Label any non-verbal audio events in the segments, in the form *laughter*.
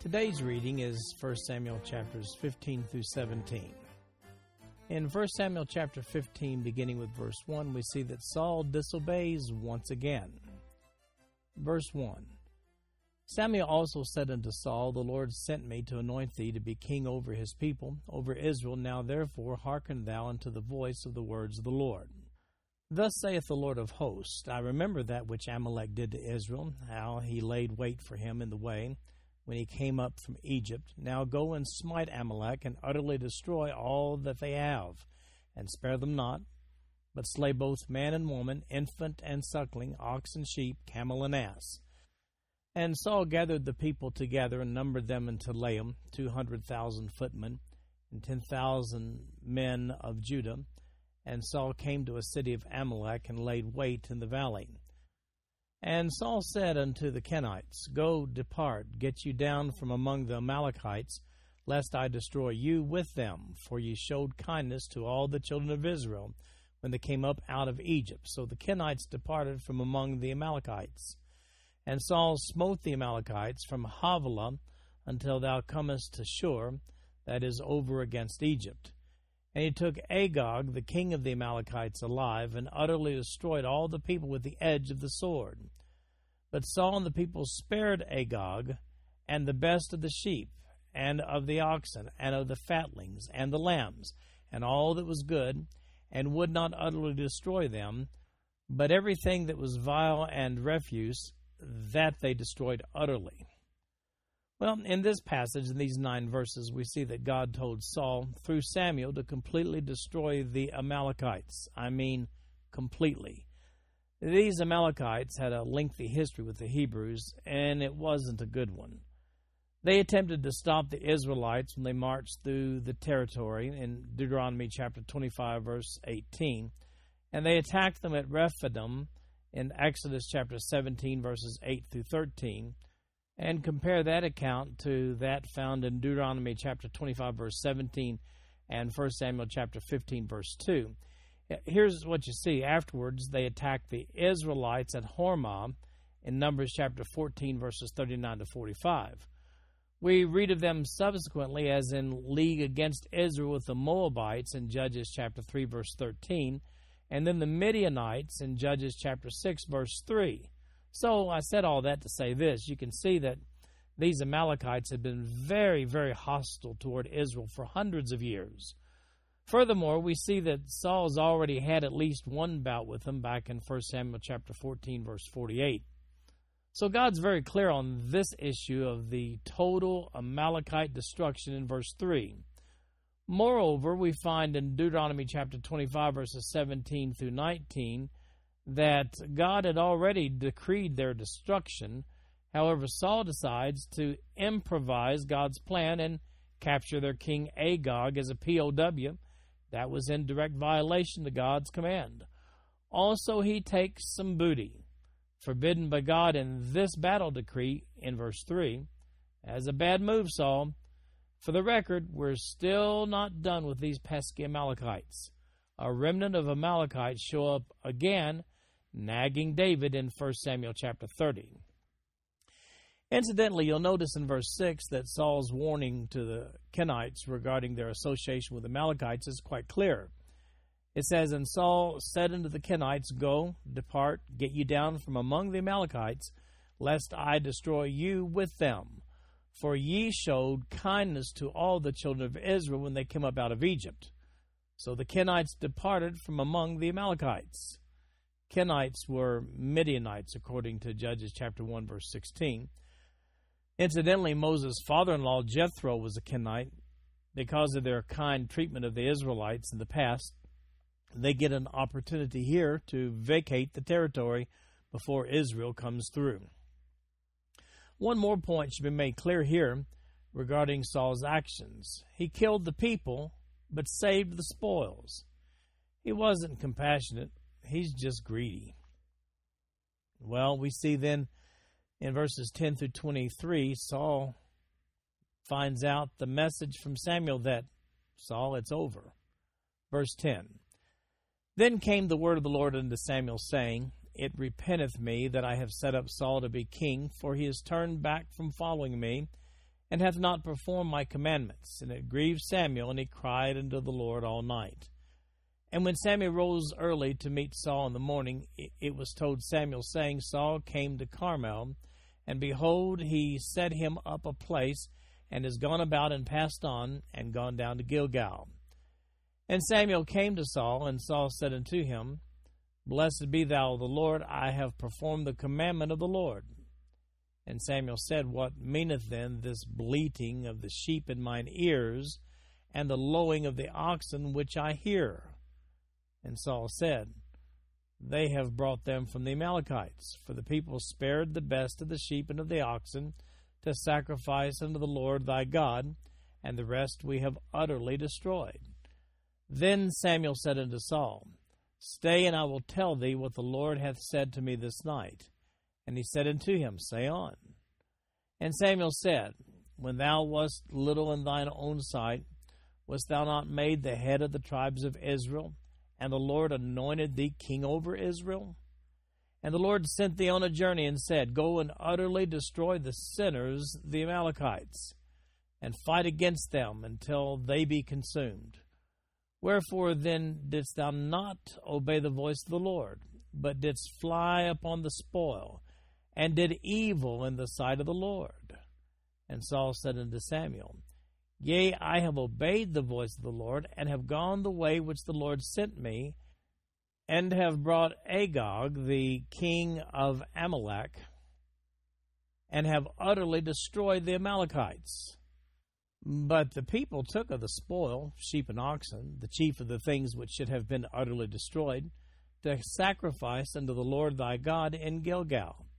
Today's reading is 1 Samuel chapters 15 through 17. In 1 Samuel chapter 15, beginning with verse 1, we see that Saul disobeys once again. Verse 1 Samuel also said unto Saul, The Lord sent me to anoint thee to be king over his people, over Israel. Now therefore hearken thou unto the voice of the words of the Lord. Thus saith the Lord of hosts I remember that which Amalek did to Israel, how he laid wait for him in the way when he came up from Egypt. Now go and smite Amalek, and utterly destroy all that they have, and spare them not, but slay both man and woman, infant and suckling, ox and sheep, camel and ass. And Saul gathered the people together and numbered them in Telaim, two hundred thousand footmen, and ten thousand men of Judah and Saul came to a city of Amalek and laid wait in the valley. And Saul said unto the Kenites, Go, depart, get you down from among the Amalekites, lest I destroy you with them, for ye showed kindness to all the children of Israel when they came up out of Egypt. So the Kenites departed from among the Amalekites. And Saul smote the Amalekites from Havilah until thou comest to Shur, that is over against Egypt. And he took Agag, the king of the Amalekites, alive, and utterly destroyed all the people with the edge of the sword. But Saul and the people spared Agag, and the best of the sheep, and of the oxen, and of the fatlings, and the lambs, and all that was good, and would not utterly destroy them, but everything that was vile and refuse, that they destroyed utterly. Well, in this passage, in these nine verses, we see that God told Saul through Samuel to completely destroy the Amalekites. I mean, completely. These Amalekites had a lengthy history with the Hebrews, and it wasn't a good one. They attempted to stop the Israelites when they marched through the territory in Deuteronomy chapter 25, verse 18, and they attacked them at Rephidim in Exodus chapter 17, verses 8 through 13 and compare that account to that found in Deuteronomy chapter 25, verse 17, and 1 Samuel chapter 15, verse 2. Here's what you see. Afterwards, they attacked the Israelites at Hormah in Numbers chapter 14, verses 39 to 45. We read of them subsequently as in league against Israel with the Moabites in Judges chapter 3, verse 13, and then the Midianites in Judges chapter 6, verse 3. So I said all that to say this. You can see that these Amalekites had been very, very hostile toward Israel for hundreds of years. Furthermore, we see that Saul's already had at least one bout with them back in 1 Samuel chapter 14 verse 48. So God's very clear on this issue of the total Amalekite destruction in verse 3. Moreover, we find in Deuteronomy chapter 25 verses 17 through 19 that God had already decreed their destruction. However, Saul decides to improvise God's plan and capture their king Agag as a POW. That was in direct violation to God's command. Also, he takes some booty, forbidden by God in this battle decree in verse 3. As a bad move, Saul. For the record, we're still not done with these pesky Amalekites. A remnant of Amalekites show up again nagging David in 1 Samuel chapter 30. Incidentally, you'll notice in verse 6 that Saul's warning to the Kenites regarding their association with the Amalekites is quite clear. It says, And Saul said unto the Kenites, Go, depart, get you down from among the Amalekites, lest I destroy you with them. For ye showed kindness to all the children of Israel when they came up out of Egypt. So the Kenites departed from among the Amalekites. Kenites were Midianites, according to Judges chapter 1, verse 16. Incidentally, Moses' father in law, Jethro, was a Kenite. Because of their kind treatment of the Israelites in the past, they get an opportunity here to vacate the territory before Israel comes through. One more point should be made clear here regarding Saul's actions. He killed the people, but saved the spoils. He wasn't compassionate, he's just greedy. Well, we see then in verses 10 through 23, Saul finds out the message from Samuel that, Saul, it's over. Verse 10 Then came the word of the Lord unto Samuel, saying, It repenteth me that I have set up Saul to be king, for he is turned back from following me, and hath not performed my commandments. And it grieved Samuel, and he cried unto the Lord all night. And when Samuel rose early to meet Saul in the morning, it was told Samuel, saying, Saul came to Carmel, and behold, he set him up a place, and is gone about and passed on, and gone down to Gilgal. And Samuel came to Saul, and Saul said unto him, Blessed be thou the Lord, I have performed the commandment of the Lord. And Samuel said, What meaneth then this bleating of the sheep in mine ears, and the lowing of the oxen which I hear? And Saul said, They have brought them from the Amalekites, for the people spared the best of the sheep and of the oxen to sacrifice unto the Lord thy God, and the rest we have utterly destroyed. Then Samuel said unto Saul, Stay, and I will tell thee what the Lord hath said to me this night. And he said unto him, Say on. And Samuel said, When thou wast little in thine own sight, wast thou not made the head of the tribes of Israel? And the Lord anointed thee king over Israel? And the Lord sent thee on a journey and said, Go and utterly destroy the sinners, the Amalekites, and fight against them until they be consumed. Wherefore then didst thou not obey the voice of the Lord, but didst fly upon the spoil, and did evil in the sight of the Lord? And Saul said unto Samuel, Yea, I have obeyed the voice of the Lord, and have gone the way which the Lord sent me, and have brought Agag, the king of Amalek, and have utterly destroyed the Amalekites. But the people took of the spoil, sheep and oxen, the chief of the things which should have been utterly destroyed, to sacrifice unto the Lord thy God in Gilgal.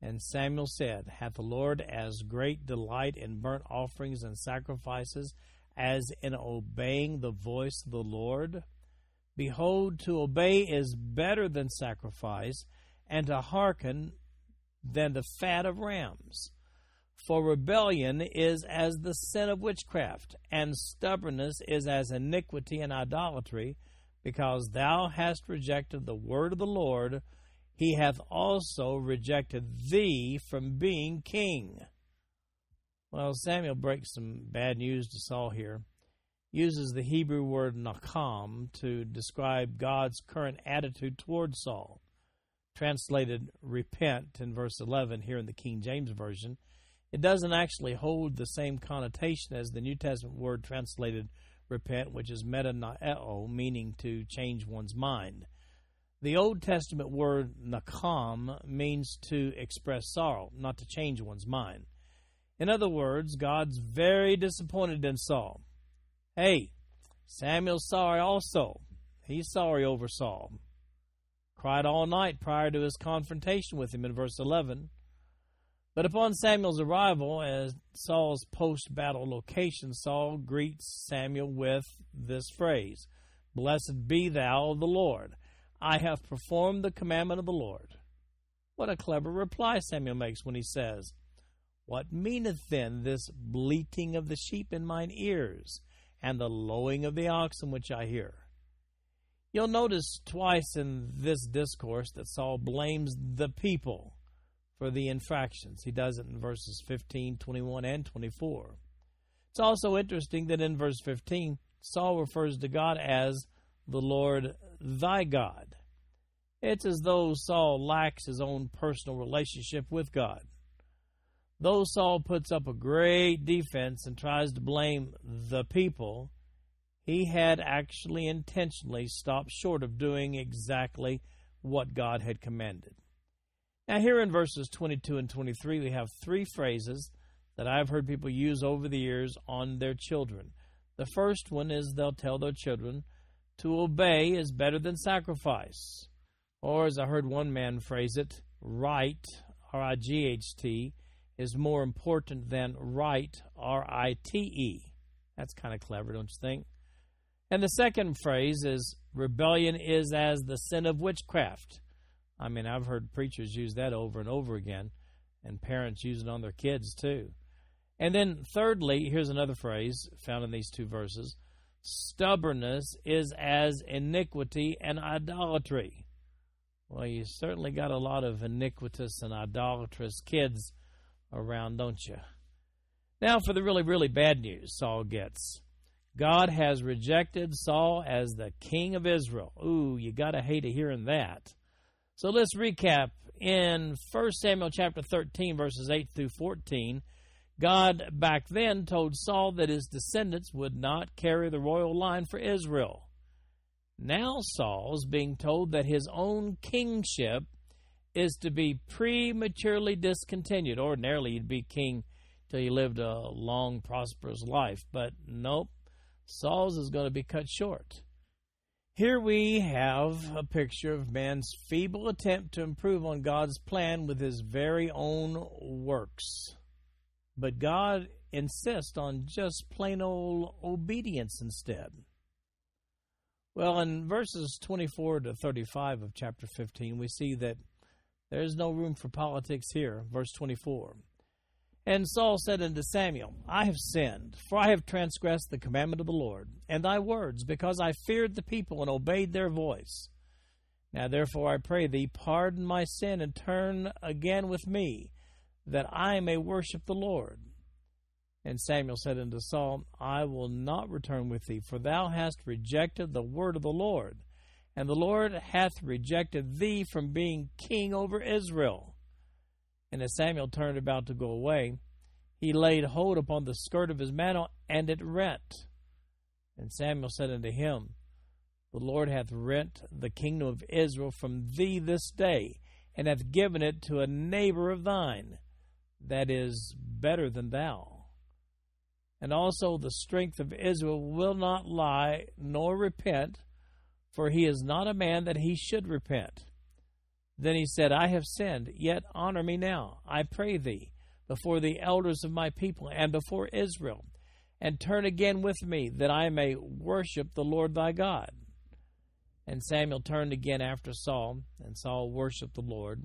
And Samuel said, Hath the Lord as great delight in burnt offerings and sacrifices as in obeying the voice of the Lord? Behold, to obey is better than sacrifice, and to hearken than the fat of rams. For rebellion is as the sin of witchcraft, and stubbornness is as iniquity and idolatry, because thou hast rejected the word of the Lord he hath also rejected thee from being king. Well, Samuel breaks some bad news to Saul here. Uses the Hebrew word nakam to describe God's current attitude toward Saul. Translated repent in verse 11 here in the King James Version. It doesn't actually hold the same connotation as the New Testament word translated repent, which is metanoeo, meaning to change one's mind. The Old Testament word nakam means to express sorrow, not to change one's mind. In other words, God's very disappointed in Saul. Hey, Samuel's sorry also. He's sorry over Saul. Cried all night prior to his confrontation with him in verse 11. But upon Samuel's arrival at Saul's post battle location, Saul greets Samuel with this phrase Blessed be thou the Lord. I have performed the commandment of the Lord. What a clever reply Samuel makes when he says, What meaneth then this bleating of the sheep in mine ears, and the lowing of the oxen which I hear? You'll notice twice in this discourse that Saul blames the people for the infractions. He does it in verses 15, 21, and 24. It's also interesting that in verse 15, Saul refers to God as the Lord thy God. It's as though Saul lacks his own personal relationship with God. Though Saul puts up a great defense and tries to blame the people, he had actually intentionally stopped short of doing exactly what God had commanded. Now, here in verses 22 and 23, we have three phrases that I've heard people use over the years on their children. The first one is they'll tell their children, to obey is better than sacrifice. Or, as I heard one man phrase it, right, R I G H T, is more important than right, R I T E. That's kind of clever, don't you think? And the second phrase is rebellion is as the sin of witchcraft. I mean, I've heard preachers use that over and over again, and parents use it on their kids too. And then, thirdly, here's another phrase found in these two verses stubbornness is as iniquity and idolatry. Well, you certainly got a lot of iniquitous and idolatrous kids around, don't you? Now, for the really, really bad news Saul gets. God has rejected Saul as the king of Israel. Ooh, you got to hate hearing that. So let's recap. In 1 Samuel chapter 13, verses 8 through 14, God back then told Saul that his descendants would not carry the royal line for Israel. Now Saul's being told that his own kingship is to be prematurely discontinued. Ordinarily, he'd be king till he lived a long, prosperous life, but nope, Saul's is going to be cut short. Here we have a picture of man's feeble attempt to improve on God's plan with his very own works. But God insists on just plain old obedience instead. Well, in verses 24 to 35 of chapter 15, we see that there's no room for politics here. Verse 24. And Saul said unto Samuel, I have sinned, for I have transgressed the commandment of the Lord, and thy words, because I feared the people and obeyed their voice. Now therefore I pray thee, pardon my sin, and turn again with me, that I may worship the Lord. And Samuel said unto Saul, I will not return with thee, for thou hast rejected the word of the Lord, and the Lord hath rejected thee from being king over Israel. And as Samuel turned about to go away, he laid hold upon the skirt of his mantle, and it rent. And Samuel said unto him, The Lord hath rent the kingdom of Israel from thee this day, and hath given it to a neighbor of thine, that is better than thou. And also the strength of Israel will not lie, nor repent, for he is not a man that he should repent. Then he said, I have sinned, yet honor me now, I pray thee, before the elders of my people and before Israel, and turn again with me, that I may worship the Lord thy God. And Samuel turned again after Saul, and Saul worshipped the Lord.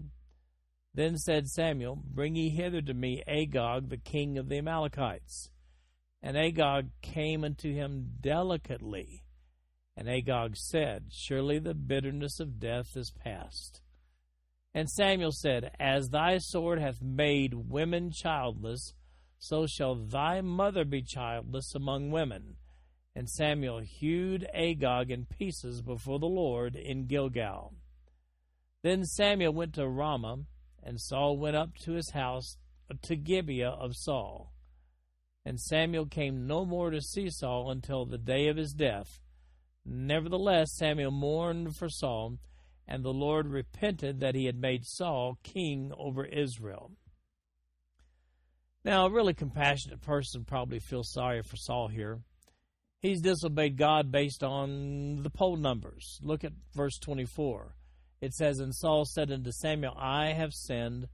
Then said Samuel, Bring ye hither to me Agag, the king of the Amalekites. And Agag came unto him delicately. And Agag said, Surely the bitterness of death is past. And Samuel said, As thy sword hath made women childless, so shall thy mother be childless among women. And Samuel hewed Agag in pieces before the Lord in Gilgal. Then Samuel went to Ramah, and Saul went up to his house to Gibeah of Saul. And Samuel came no more to see Saul until the day of his death. Nevertheless, Samuel mourned for Saul and the Lord repented that he had made Saul king over Israel. Now, a really compassionate person probably feels sorry for Saul here. He's disobeyed God based on the poll numbers. Look at verse 24. It says, And Saul said unto Samuel, I have sinned,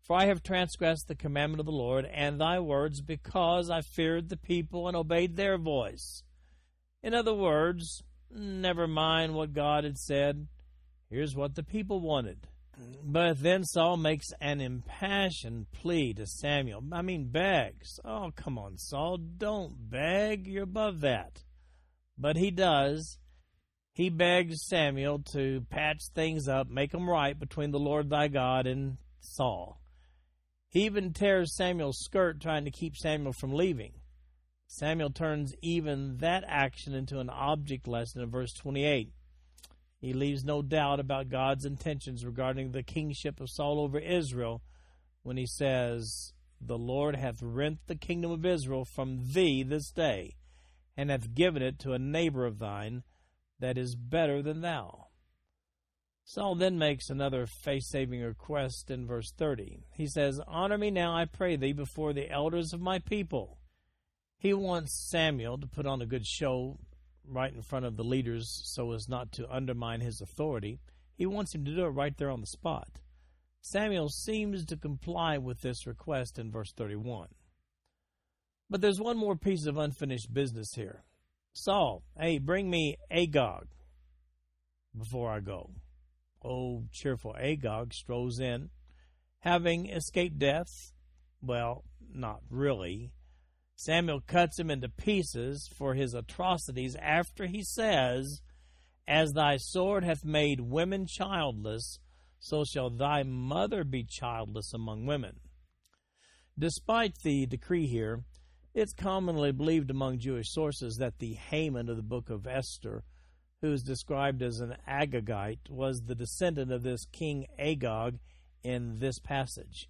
for I have transgressed the commandment of the Lord and thy words, because I feared the people and obeyed their voice. In other words, never mind what God had said. Here's what the people wanted. But then Saul makes an impassioned plea to Samuel. I mean, begs. Oh, come on, Saul, don't beg. You're above that. But he does. He begs Samuel to patch things up, make them right between the Lord thy God and Saul. He even tears Samuel's skirt, trying to keep Samuel from leaving. Samuel turns even that action into an object lesson in verse 28. He leaves no doubt about God's intentions regarding the kingship of Saul over Israel when he says, The Lord hath rent the kingdom of Israel from thee this day, and hath given it to a neighbor of thine that is better than thou. Saul then makes another face saving request in verse 30. He says, Honor me now, I pray thee, before the elders of my people. He wants Samuel to put on a good show right in front of the leaders so as not to undermine his authority. He wants him to do it right there on the spot. Samuel seems to comply with this request in verse 31. But there's one more piece of unfinished business here. Saul, hey, bring me Agag before I go. Oh, cheerful Agag strolls in, having escaped death. Well, not really. Samuel cuts him into pieces for his atrocities after he says, As thy sword hath made women childless, so shall thy mother be childless among women. Despite the decree here, it's commonly believed among Jewish sources that the Haman of the book of Esther, who is described as an Agagite, was the descendant of this king Agag in this passage.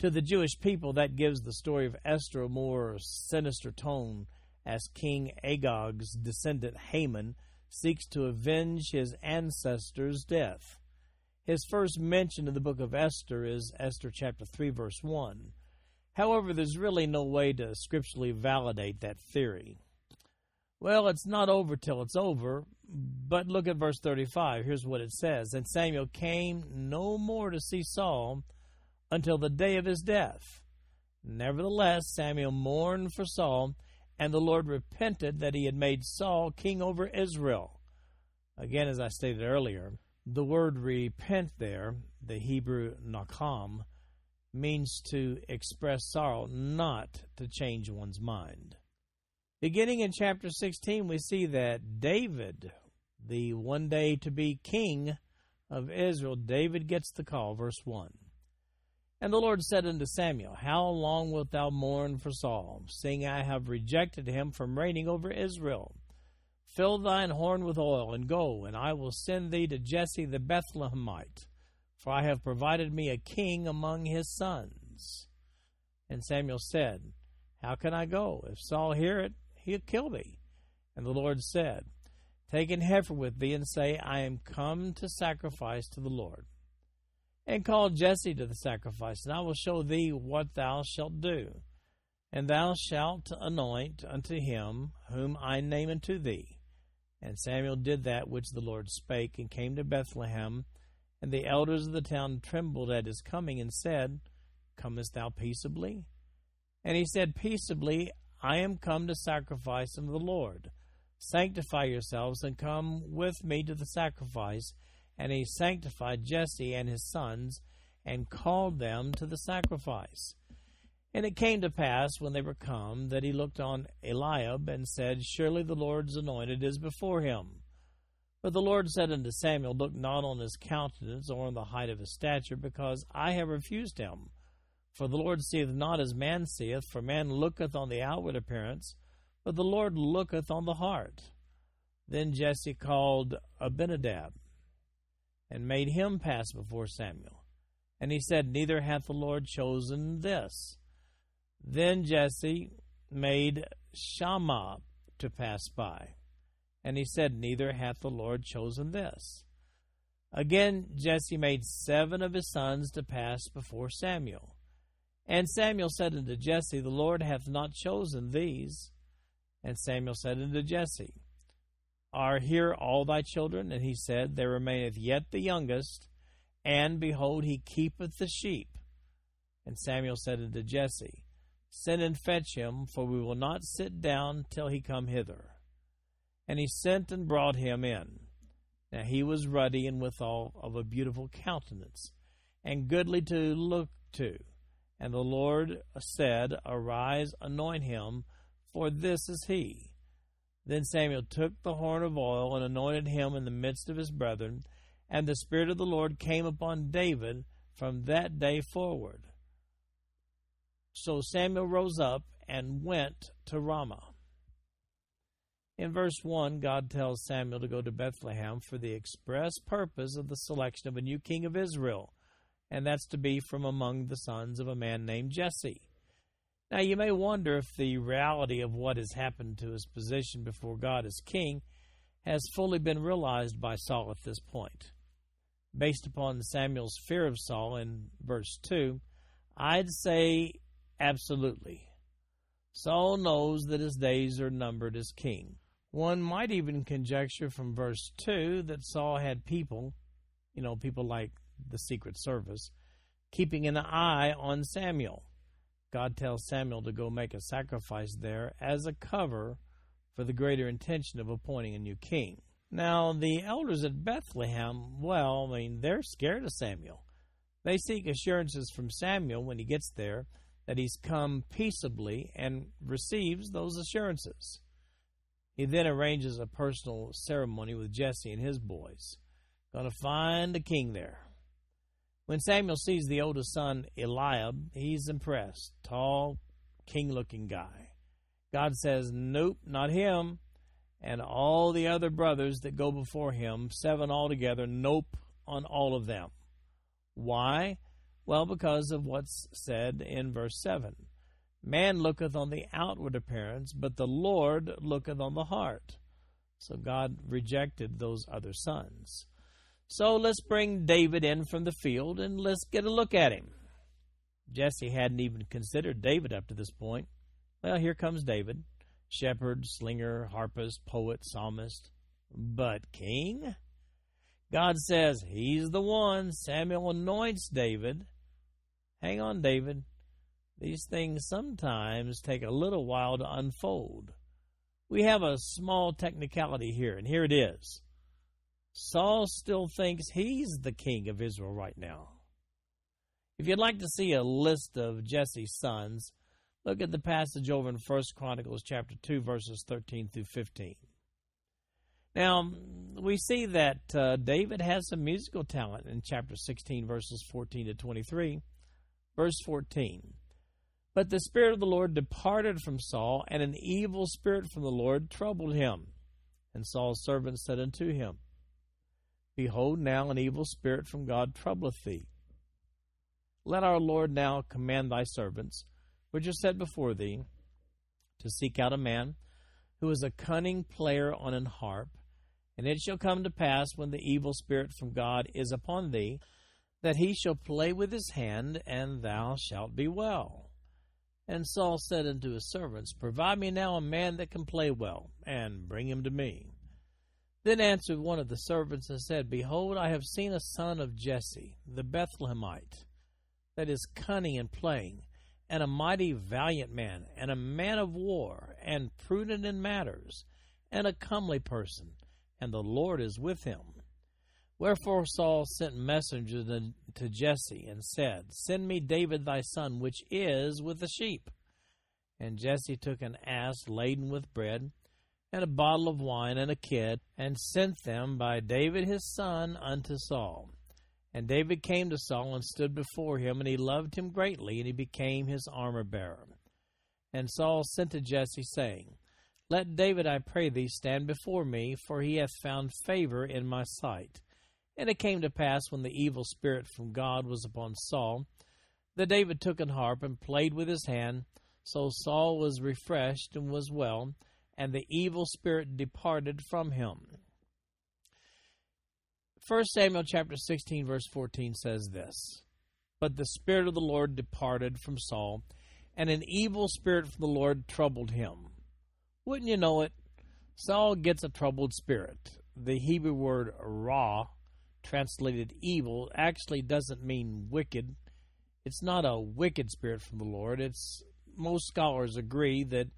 To the Jewish people, that gives the story of Esther a more sinister tone, as King Agag's descendant Haman seeks to avenge his ancestor's death. His first mention in the book of Esther is Esther chapter 3, verse 1. However, there's really no way to scripturally validate that theory. Well, it's not over till it's over, but look at verse 35. Here's what it says And Samuel came no more to see Saul until the day of his death. Nevertheless, Samuel mourned for Saul, and the Lord repented that he had made Saul king over Israel. Again, as I stated earlier, the word repent there, the Hebrew nakam, means to express sorrow, not to change one's mind. Beginning in chapter 16, we see that David, the one day to be king of Israel, David gets the call, verse 1. And the Lord said unto Samuel, How long wilt thou mourn for Saul, seeing I have rejected him from reigning over Israel? Fill thine horn with oil, and go, and I will send thee to Jesse the Bethlehemite for I have provided me a king among his sons. And Samuel said, How can I go? If Saul hear it, he'll kill me. And the Lord said, Take an heifer with thee, and say, I am come to sacrifice to the Lord. And call Jesse to the sacrifice, and I will show thee what thou shalt do. And thou shalt anoint unto him whom I name unto thee. And Samuel did that which the Lord spake, and came to Bethlehem and the elders of the town trembled at his coming and said, Comest thou peaceably? And he said, Peaceably, I am come to sacrifice unto the Lord. Sanctify yourselves and come with me to the sacrifice. And he sanctified Jesse and his sons and called them to the sacrifice. And it came to pass, when they were come, that he looked on Eliab and said, Surely the Lord's anointed is before him. But the Lord said unto Samuel, Look not on his countenance or on the height of his stature, because I have refused him. For the Lord seeth not as man seeth, for man looketh on the outward appearance, but the Lord looketh on the heart. Then Jesse called Abinadab, and made him pass before Samuel. And he said, Neither hath the Lord chosen this. Then Jesse made Shammah to pass by. And he said, Neither hath the Lord chosen this. Again, Jesse made seven of his sons to pass before Samuel. And Samuel said unto Jesse, The Lord hath not chosen these. And Samuel said unto Jesse, Are here all thy children? And he said, There remaineth yet the youngest, and behold, he keepeth the sheep. And Samuel said unto Jesse, Send and fetch him, for we will not sit down till he come hither. And he sent and brought him in. Now he was ruddy and withal of a beautiful countenance, and goodly to look to. And the Lord said, Arise, anoint him, for this is he. Then Samuel took the horn of oil and anointed him in the midst of his brethren, and the Spirit of the Lord came upon David from that day forward. So Samuel rose up and went to Ramah. In verse 1, God tells Samuel to go to Bethlehem for the express purpose of the selection of a new king of Israel, and that's to be from among the sons of a man named Jesse. Now, you may wonder if the reality of what has happened to his position before God as king has fully been realized by Saul at this point. Based upon Samuel's fear of Saul in verse 2, I'd say absolutely. Saul knows that his days are numbered as king. One might even conjecture from verse 2 that Saul had people, you know, people like the Secret Service, keeping an eye on Samuel. God tells Samuel to go make a sacrifice there as a cover for the greater intention of appointing a new king. Now, the elders at Bethlehem, well, I mean, they're scared of Samuel. They seek assurances from Samuel when he gets there that he's come peaceably and receives those assurances. He then arranges a personal ceremony with Jesse and his boys. To find a king there. When Samuel sees the oldest son, Eliab, he's impressed. Tall, king looking guy. God says, Nope, not him. And all the other brothers that go before him, seven altogether, nope on all of them. Why? Well, because of what's said in verse 7. Man looketh on the outward appearance, but the Lord looketh on the heart. So God rejected those other sons. So let's bring David in from the field and let's get a look at him. Jesse hadn't even considered David up to this point. Well, here comes David shepherd, slinger, harpist, poet, psalmist. But king? God says, He's the one. Samuel anoints David. Hang on, David. These things sometimes take a little while to unfold. We have a small technicality here, and here it is. Saul still thinks he's the king of Israel right now. If you'd like to see a list of Jesse's sons, look at the passage over in 1 Chronicles chapter 2 verses 13 through 15. Now, we see that uh, David has some musical talent in chapter 16 verses 14 to 23. Verse 14. But the Spirit of the Lord departed from Saul, and an evil spirit from the Lord troubled him. And Saul's servants said unto him, Behold, now an evil spirit from God troubleth thee. Let our Lord now command thy servants, which are set before thee, to seek out a man who is a cunning player on an harp. And it shall come to pass, when the evil spirit from God is upon thee, that he shall play with his hand, and thou shalt be well. And Saul said unto his servants, Provide me now a man that can play well, and bring him to me. Then answered one of the servants and said, Behold, I have seen a son of Jesse, the Bethlehemite, that is cunning in playing, and a mighty valiant man, and a man of war, and prudent in matters, and a comely person, and the Lord is with him. Wherefore Saul sent messengers to Jesse and said, Send me David thy son, which is with the sheep. And Jesse took an ass laden with bread, and a bottle of wine, and a kid, and sent them by David his son unto Saul. And David came to Saul and stood before him, and he loved him greatly, and he became his armor bearer. And Saul sent to Jesse, saying, Let David, I pray thee, stand before me, for he hath found favor in my sight. And it came to pass when the evil spirit from God was upon Saul, that David took an harp and played with his hand. So Saul was refreshed and was well, and the evil spirit departed from him. 1 Samuel chapter 16 verse 14 says this, But the spirit of the Lord departed from Saul, and an evil spirit from the Lord troubled him. Wouldn't you know it? Saul gets a troubled spirit. The Hebrew word ra translated evil actually doesn't mean wicked. It's not a wicked spirit from the Lord. It's most scholars agree that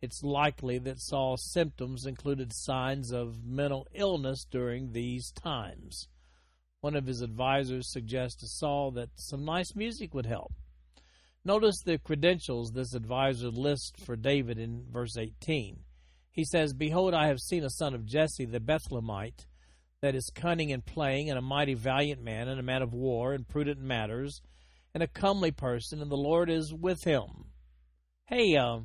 it's likely that Saul's symptoms included signs of mental illness during these times. One of his advisors suggests to Saul that some nice music would help. Notice the credentials this advisor lists for David in verse 18. He says, Behold, I have seen a son of Jesse the Bethlehemite that is cunning in playing, and a mighty valiant man, and a man of war, and prudent in matters, and a comely person, and the Lord is with him. Hey, uh,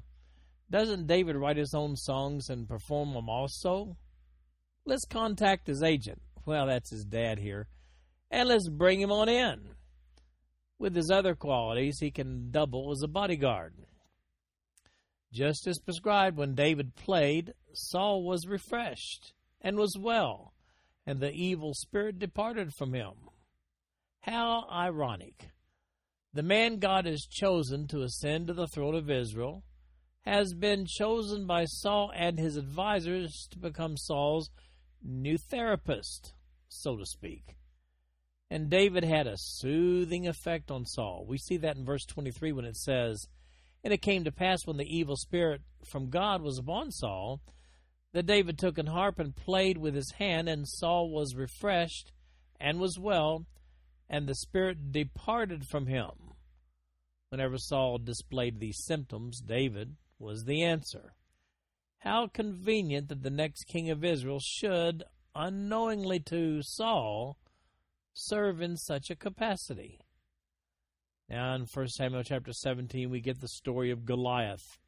doesn't David write his own songs and perform them also? Let's contact his agent. Well, that's his dad here. And let's bring him on in. With his other qualities, he can double as a bodyguard. Just as prescribed when David played, Saul was refreshed and was well and the evil spirit departed from him. How ironic. The man God has chosen to ascend to the throne of Israel has been chosen by Saul and his advisors to become Saul's new therapist, so to speak. And David had a soothing effect on Saul. We see that in verse 23 when it says, And it came to pass when the evil spirit from God was upon Saul, that David took an harp and played with his hand, and Saul was refreshed and was well, and the spirit departed from him. Whenever Saul displayed these symptoms, David was the answer. How convenient that the next king of Israel should, unknowingly to Saul, serve in such a capacity. Now, in 1 Samuel chapter 17, we get the story of Goliath.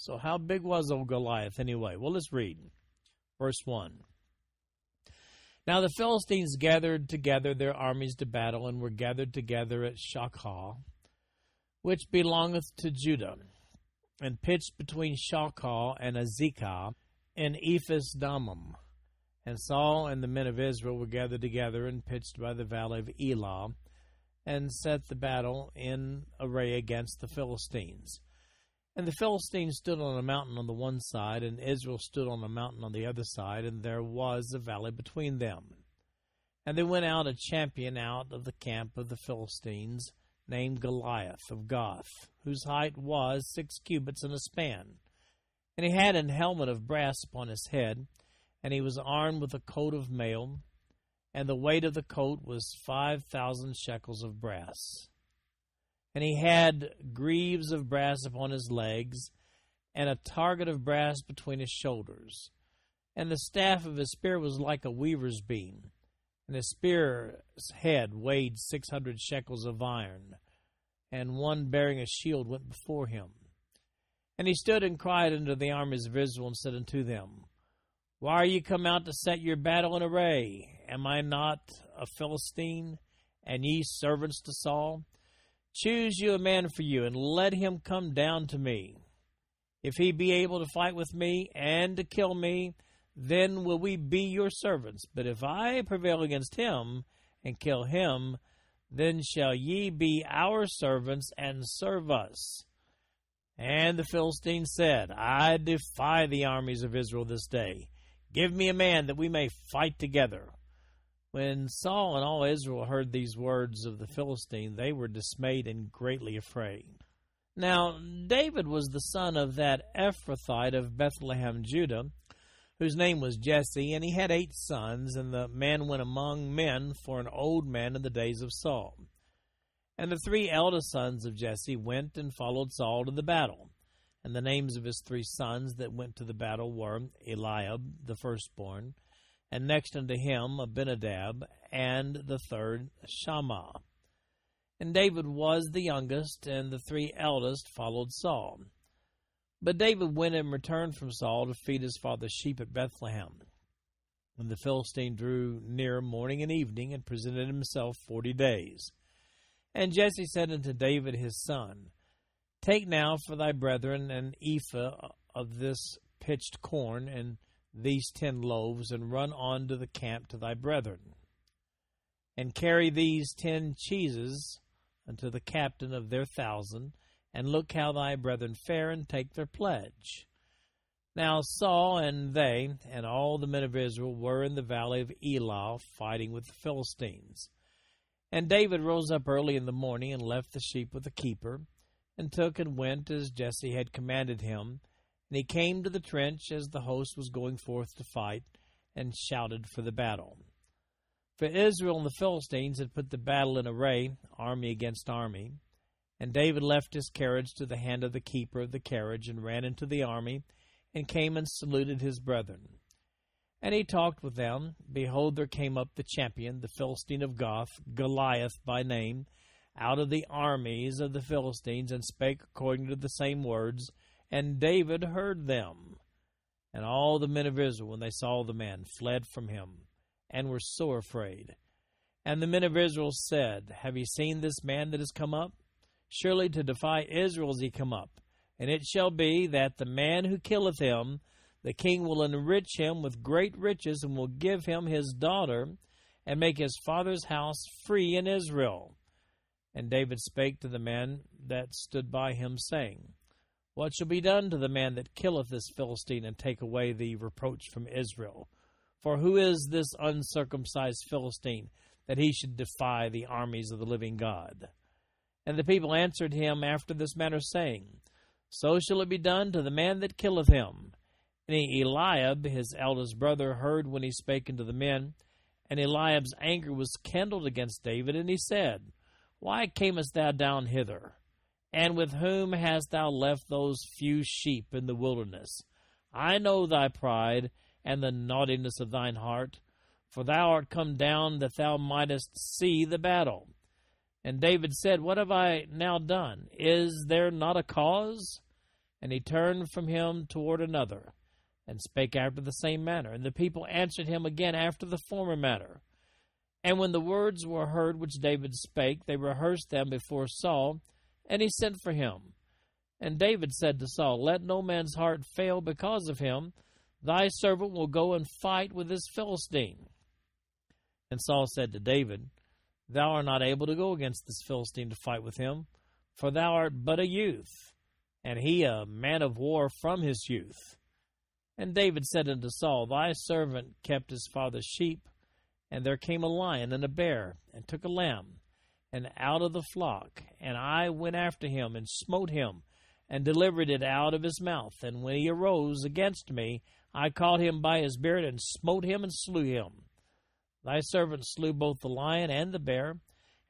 So, how big was old Goliath anyway? Well, let's read. Verse 1. Now the Philistines gathered together their armies to battle, and were gathered together at Shochoh, which belongeth to Judah, and pitched between Shochoh and Azekah in Ephes. And Saul and the men of Israel were gathered together and pitched by the valley of Elah, and set the battle in array against the Philistines. And the Philistines stood on a mountain on the one side, and Israel stood on a mountain on the other side, and there was a valley between them. And there went out a champion out of the camp of the Philistines, named Goliath of Gath, whose height was six cubits and a span. And he had an helmet of brass upon his head, and he was armed with a coat of mail, and the weight of the coat was five thousand shekels of brass. And he had greaves of brass upon his legs, and a target of brass between his shoulders. And the staff of his spear was like a weaver's beam, and his spear's head weighed six hundred shekels of iron, and one bearing a shield went before him. And he stood and cried unto the armies of Israel, and said unto them, why are you come out to set your battle in array? Am I not a Philistine, and ye servants to Saul? Choose you a man for you, and let him come down to me. If he be able to fight with me and to kill me, then will we be your servants. But if I prevail against him and kill him, then shall ye be our servants and serve us. And the Philistine said, I defy the armies of Israel this day. Give me a man that we may fight together. When Saul and all Israel heard these words of the Philistine, they were dismayed and greatly afraid. Now, David was the son of that Ephrathite of Bethlehem, Judah, whose name was Jesse, and he had eight sons, and the man went among men for an old man in the days of Saul. And the three eldest sons of Jesse went and followed Saul to the battle. And the names of his three sons that went to the battle were Eliab, the firstborn, and next unto him Abinadab, and the third Shammah. And David was the youngest, and the three eldest followed Saul. But David went and returned from Saul to feed his father's sheep at Bethlehem. And the Philistine drew near morning and evening, and presented himself forty days. And Jesse said unto David his son, Take now for thy brethren an ephah of this pitched corn and these ten loaves, and run on to the camp to thy brethren. And carry these ten cheeses unto the captain of their thousand, and look how thy brethren fare, and take their pledge. Now Saul and they and all the men of Israel were in the valley of Elah fighting with the Philistines. And David rose up early in the morning and left the sheep with the keeper and took and went as Jesse had commanded him. And he came to the trench as the host was going forth to fight, and shouted for the battle. For Israel and the Philistines had put the battle in array, army against army. And David left his carriage to the hand of the keeper of the carriage, and ran into the army, and came and saluted his brethren. And he talked with them. Behold, there came up the champion, the Philistine of Gath, Goliath by name, out of the armies of the Philistines and spake according to the same words, and David heard them. And all the men of Israel, when they saw the man, fled from him, and were sore afraid. And the men of Israel said, Have ye seen this man that is come up? Surely to defy Israel is he come up. And it shall be that the man who killeth him, the king will enrich him with great riches, and will give him his daughter, and make his father's house free in Israel. And David spake to the man that stood by him, saying, What shall be done to the man that killeth this Philistine, and take away the reproach from Israel? For who is this uncircumcised Philistine that he should defy the armies of the living God? And the people answered him after this manner, saying, So shall it be done to the man that killeth him. And Eliab, his eldest brother, heard when he spake unto the men, and Eliab's anger was kindled against David, and he said, Why camest thou down hither? And with whom hast thou left those few sheep in the wilderness? I know thy pride and the naughtiness of thine heart, for thou art come down that thou mightest see the battle. And David said, What have I now done? Is there not a cause? And he turned from him toward another, and spake after the same manner. And the people answered him again after the former manner. And when the words were heard which David spake, they rehearsed them before Saul, and he sent for him. And David said to Saul, Let no man's heart fail because of him. Thy servant will go and fight with this Philistine. And Saul said to David, Thou art not able to go against this Philistine to fight with him, for thou art but a youth, and he a man of war from his youth. And David said unto Saul, Thy servant kept his father's sheep, and there came a lion and a bear, and took a lamb, and out of the flock, and I went after him, and smote him, and delivered it out of his mouth. And when he arose against me, I caught him by his beard, and smote him, and slew him. Thy servant slew both the lion and the bear,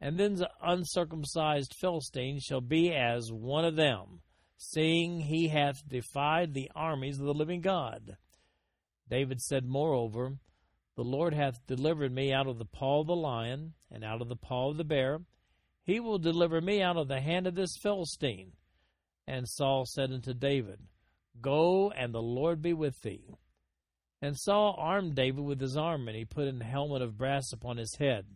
and then the uncircumcised Philistine shall be as one of them, seeing he hath defied the armies of the living God. David said, Moreover, The Lord hath delivered me out of the paw of the lion, and out of the paw of the bear. He will deliver me out of the hand of this Philistine. And Saul said unto David, Go, and the Lord be with thee. And Saul armed David with his armor, and he put an helmet of brass upon his head.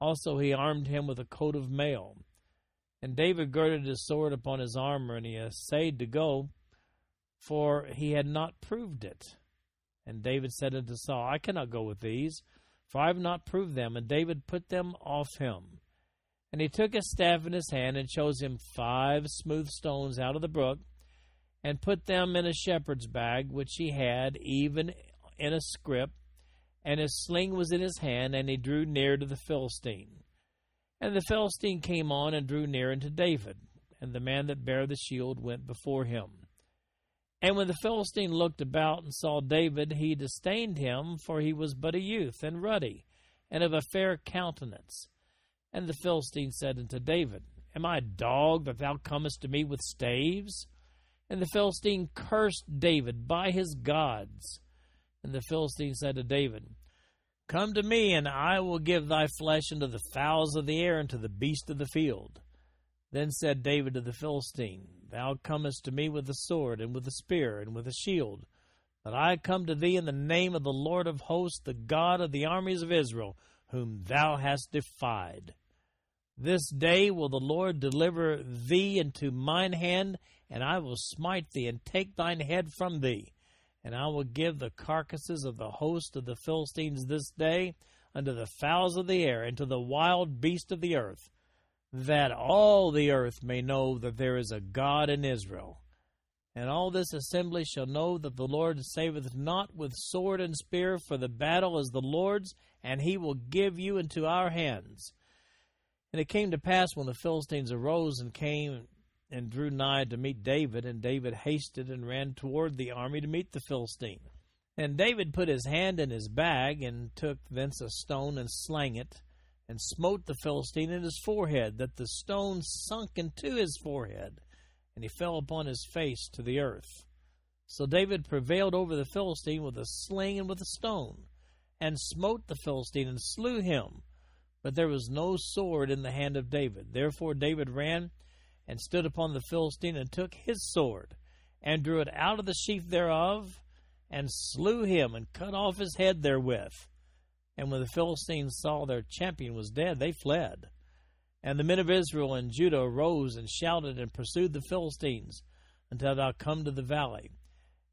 Also he armed him with a coat of mail. And David girded his sword upon his armor, and he essayed to go, for he had not proved it. And David said unto Saul, I cannot go with these, for I have not proved them. And David put them off him. And he took his staff in his hand, and chose him five smooth stones out of the brook, and put them in a shepherd's bag which he had, even in a scrip, and his sling was in his hand, and he drew near to the Philistine. And the Philistine came on and drew near unto David, and the man that bare the shield went before him. And when the Philistine looked about and saw David, he disdained him, for he was but a youth, and ruddy, and of a fair countenance. And the Philistine said unto David, Am I a dog that thou comest to me with staves? And the Philistine cursed David by his gods. And the Philistine said to David, Come to me, and I will give thy flesh unto the fowls of the air and to the beasts of the field. Then said David to the Philistine, Thou comest to me with a sword, and with a spear, and with a shield. But I come to thee in the name of the Lord of hosts, the God of the armies of Israel, whom thou hast defied. This day will the Lord deliver thee into mine hand, and I will smite thee, and take thine head from thee and I will give the carcasses of the host of the Philistines this day unto the fowls of the air and to the wild beasts of the earth, that all the earth may know that there is a God in Israel. And all this assembly shall know that the Lord saveth not with sword and spear, for the battle is the Lord's, and he will give you into our hands. And it came to pass when the Philistines arose and came and drew nigh to meet David, and David hasted and ran toward the army to meet the Philistine. And David put his hand in his bag, and took thence a stone, and slang it, and smote the Philistine in his forehead, that the stone sunk into his forehead, and he fell upon his face to the earth. So David prevailed over the Philistine with a sling and with a stone, and smote the Philistine, and slew him. But there was no sword in the hand of David. Therefore David ran and stood upon the Philistine, and took his sword, and drew it out of the sheath thereof, and slew him, and cut off his head therewith. And when the Philistines saw their champion was dead, they fled. And the men of Israel and Judah arose and shouted and pursued the Philistines until thou come to the valley,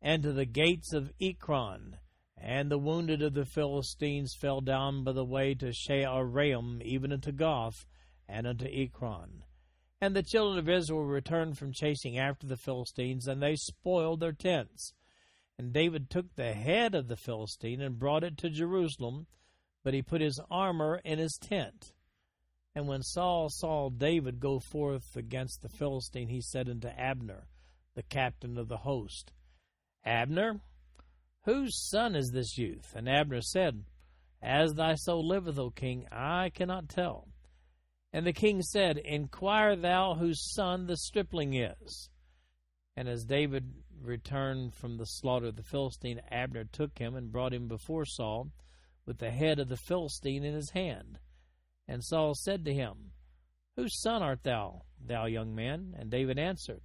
and to the gates of Ekron. And the wounded of the Philistines fell down by the way to Shaaraim, even unto Gath, and unto Ekron. And the children of Israel returned from chasing after the Philistines, and they spoiled their tents. And David took the head of the Philistine and brought it to Jerusalem, but he put his armor in his tent. And when Saul saw David go forth against the Philistine, he said unto Abner, the captain of the host, Abner, whose son is this youth? And Abner said, As thy soul liveth, O king, I cannot tell. And the king said, Inquire thou whose son the stripling is. And as David returned from the slaughter of the Philistine, Abner took him and brought him before Saul with the head of the Philistine in his hand. And Saul said to him, Whose son art thou, thou young man? And David answered,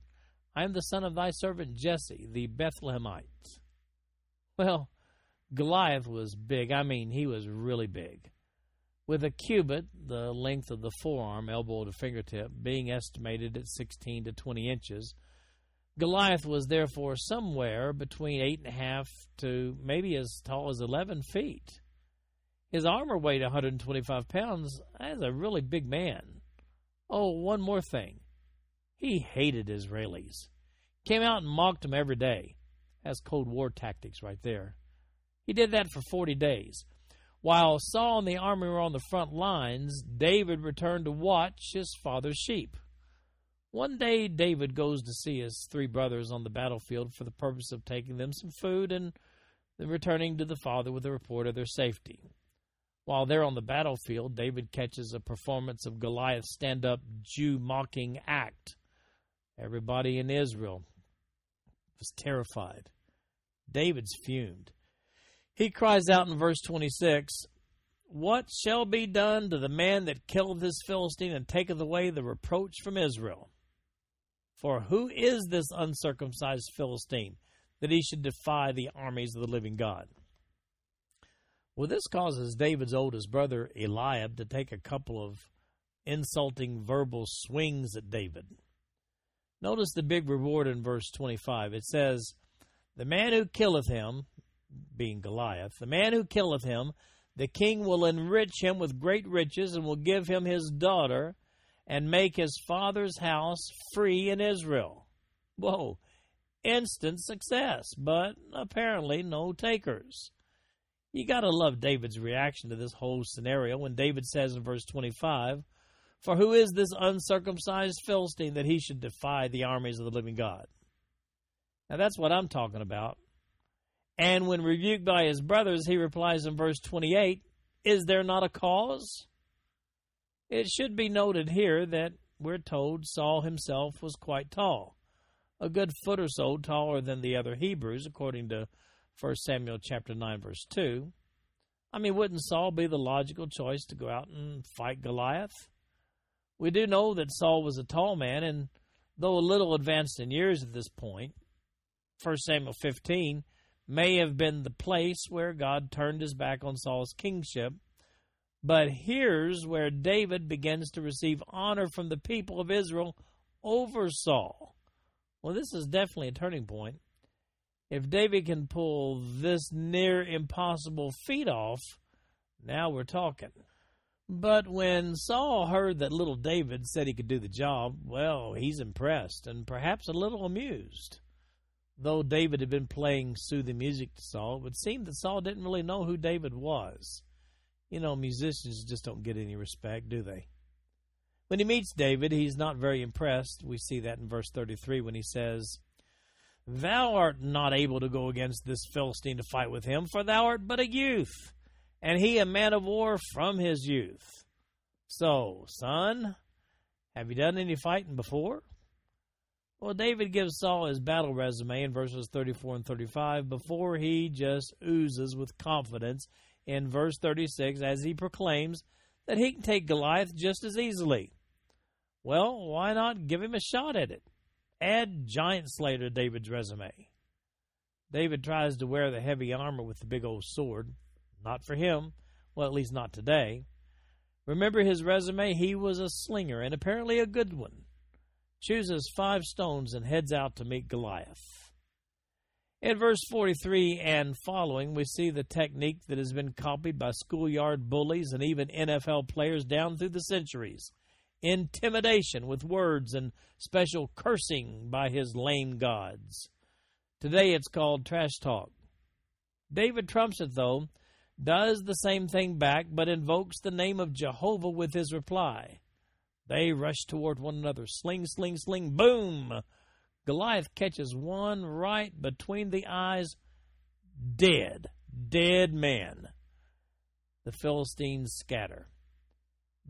I am the son of thy servant Jesse, the Bethlehemite. Well, Goliath was big. I mean, he was really big. With a cubit, the length of the forearm, elbow to fingertip, being estimated at 16 to 20 inches, Goliath was therefore somewhere between eight and a half to maybe as tall as 11 feet. His armor weighed 125 pounds. That's a really big man. Oh, one more thing. He hated Israelis. Came out and mocked them every day. That's Cold War tactics right there. He did that for 40 days. While Saul and the army were on the front lines, David returned to watch his father's sheep. One day, David goes to see his three brothers on the battlefield for the purpose of taking them some food and then returning to the father with a report of their safety. While they're on the battlefield, David catches a performance of Goliath's stand up Jew mocking act. Everybody in Israel was terrified. David's fumed. He cries out in verse 26 What shall be done to the man that killeth this Philistine and taketh away the reproach from Israel? For who is this uncircumcised Philistine that he should defy the armies of the living God? Well, this causes David's oldest brother, Eliab, to take a couple of insulting verbal swings at David. Notice the big reward in verse 25. It says, The man who killeth him, being Goliath, the man who killeth him, the king will enrich him with great riches and will give him his daughter and make his father's house free in Israel. Whoa, instant success, but apparently no takers. You got to love David's reaction to this whole scenario when David says in verse 25, For who is this uncircumcised Philistine that he should defy the armies of the living God? Now that's what I'm talking about. And when rebuked by his brothers, he replies in verse 28, Is there not a cause? It should be noted here that we're told Saul himself was quite tall, a good foot or so taller than the other Hebrews, according to 1 Samuel chapter 9 verse 2. I mean, wouldn't Saul be the logical choice to go out and fight Goliath? We do know that Saul was a tall man, and though a little advanced in years at this point, 1 Samuel 15 may have been the place where God turned his back on Saul's kingship. But here's where David begins to receive honor from the people of Israel over Saul. Well, this is definitely a turning point. If David can pull this near impossible feat off, now we're talking. But when Saul heard that little David said he could do the job, well, he's impressed and perhaps a little amused. Though David had been playing soothing music to Saul, it would seem that Saul didn't really know who David was. You know, musicians just don't get any respect, do they? When he meets David, he's not very impressed. We see that in verse 33 when he says, Thou art not able to go against this Philistine to fight with him, for thou art but a youth, and he a man of war from his youth. So, son, have you done any fighting before? Well, David gives Saul his battle resume in verses 34 and 35 before he just oozes with confidence in verse 36 as he proclaims that he can take Goliath just as easily. Well, why not give him a shot at it? Add giant slayer to David's resume. David tries to wear the heavy armor with the big old sword. Not for him. Well, at least not today. Remember his resume? He was a slinger, and apparently a good one. Chooses five stones and heads out to meet Goliath. In verse 43 and following, we see the technique that has been copied by schoolyard bullies and even NFL players down through the centuries intimidation with words, and special cursing by his lame gods. Today it's called trash talk. David trumps it, though, does the same thing back, but invokes the name of Jehovah with his reply. They rush toward one another. Sling, sling, sling, boom! Goliath catches one right between the eyes. Dead. Dead man. The Philistines scatter.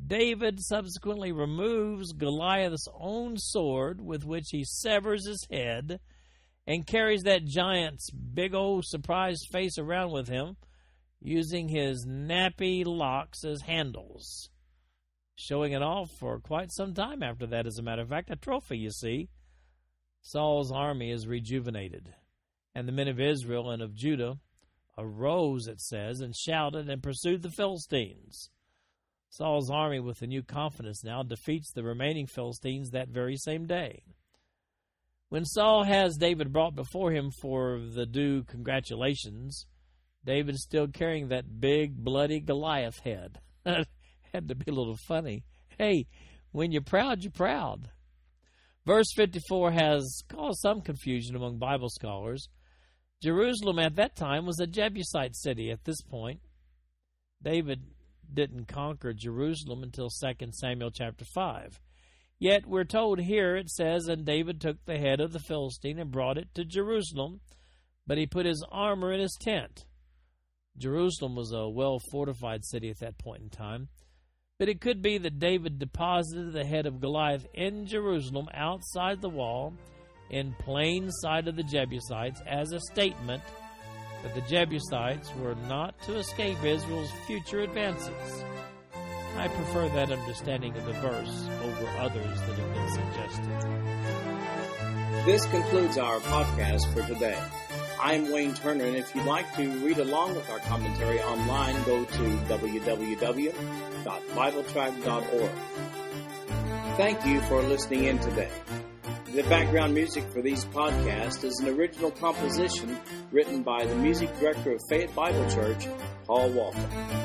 David subsequently removes Goliath's own sword with which he severs his head and carries that giant's big old surprised face around with him using his nappy locks as handles. Showing it off for quite some time after that, as a matter of fact, a trophy, you see. Saul's army is rejuvenated, and the men of Israel and of Judah arose, it says, and shouted and pursued the Philistines. Saul's army, with a new confidence now, defeats the remaining Philistines that very same day. When Saul has David brought before him for the due congratulations, David is still carrying that big, bloody Goliath head. *laughs* Had to be a little funny. Hey, when you're proud, you're proud. Verse 54 has caused some confusion among Bible scholars. Jerusalem at that time was a Jebusite city at this point. David didn't conquer Jerusalem until 2 Samuel chapter 5. Yet we're told here it says, And David took the head of the Philistine and brought it to Jerusalem, but he put his armor in his tent. Jerusalem was a well fortified city at that point in time. But it could be that David deposited the head of Goliath in Jerusalem outside the wall, in plain sight of the Jebusites, as a statement that the Jebusites were not to escape Israel's future advances. I prefer that understanding of the verse over others that have been suggested. This concludes our podcast for today. I'm Wayne Turner, and if you'd like to read along with our commentary online, go to www.bibletrack.org. Thank you for listening in today. The background music for these podcasts is an original composition written by the music director of Fayette Bible Church, Paul Walker.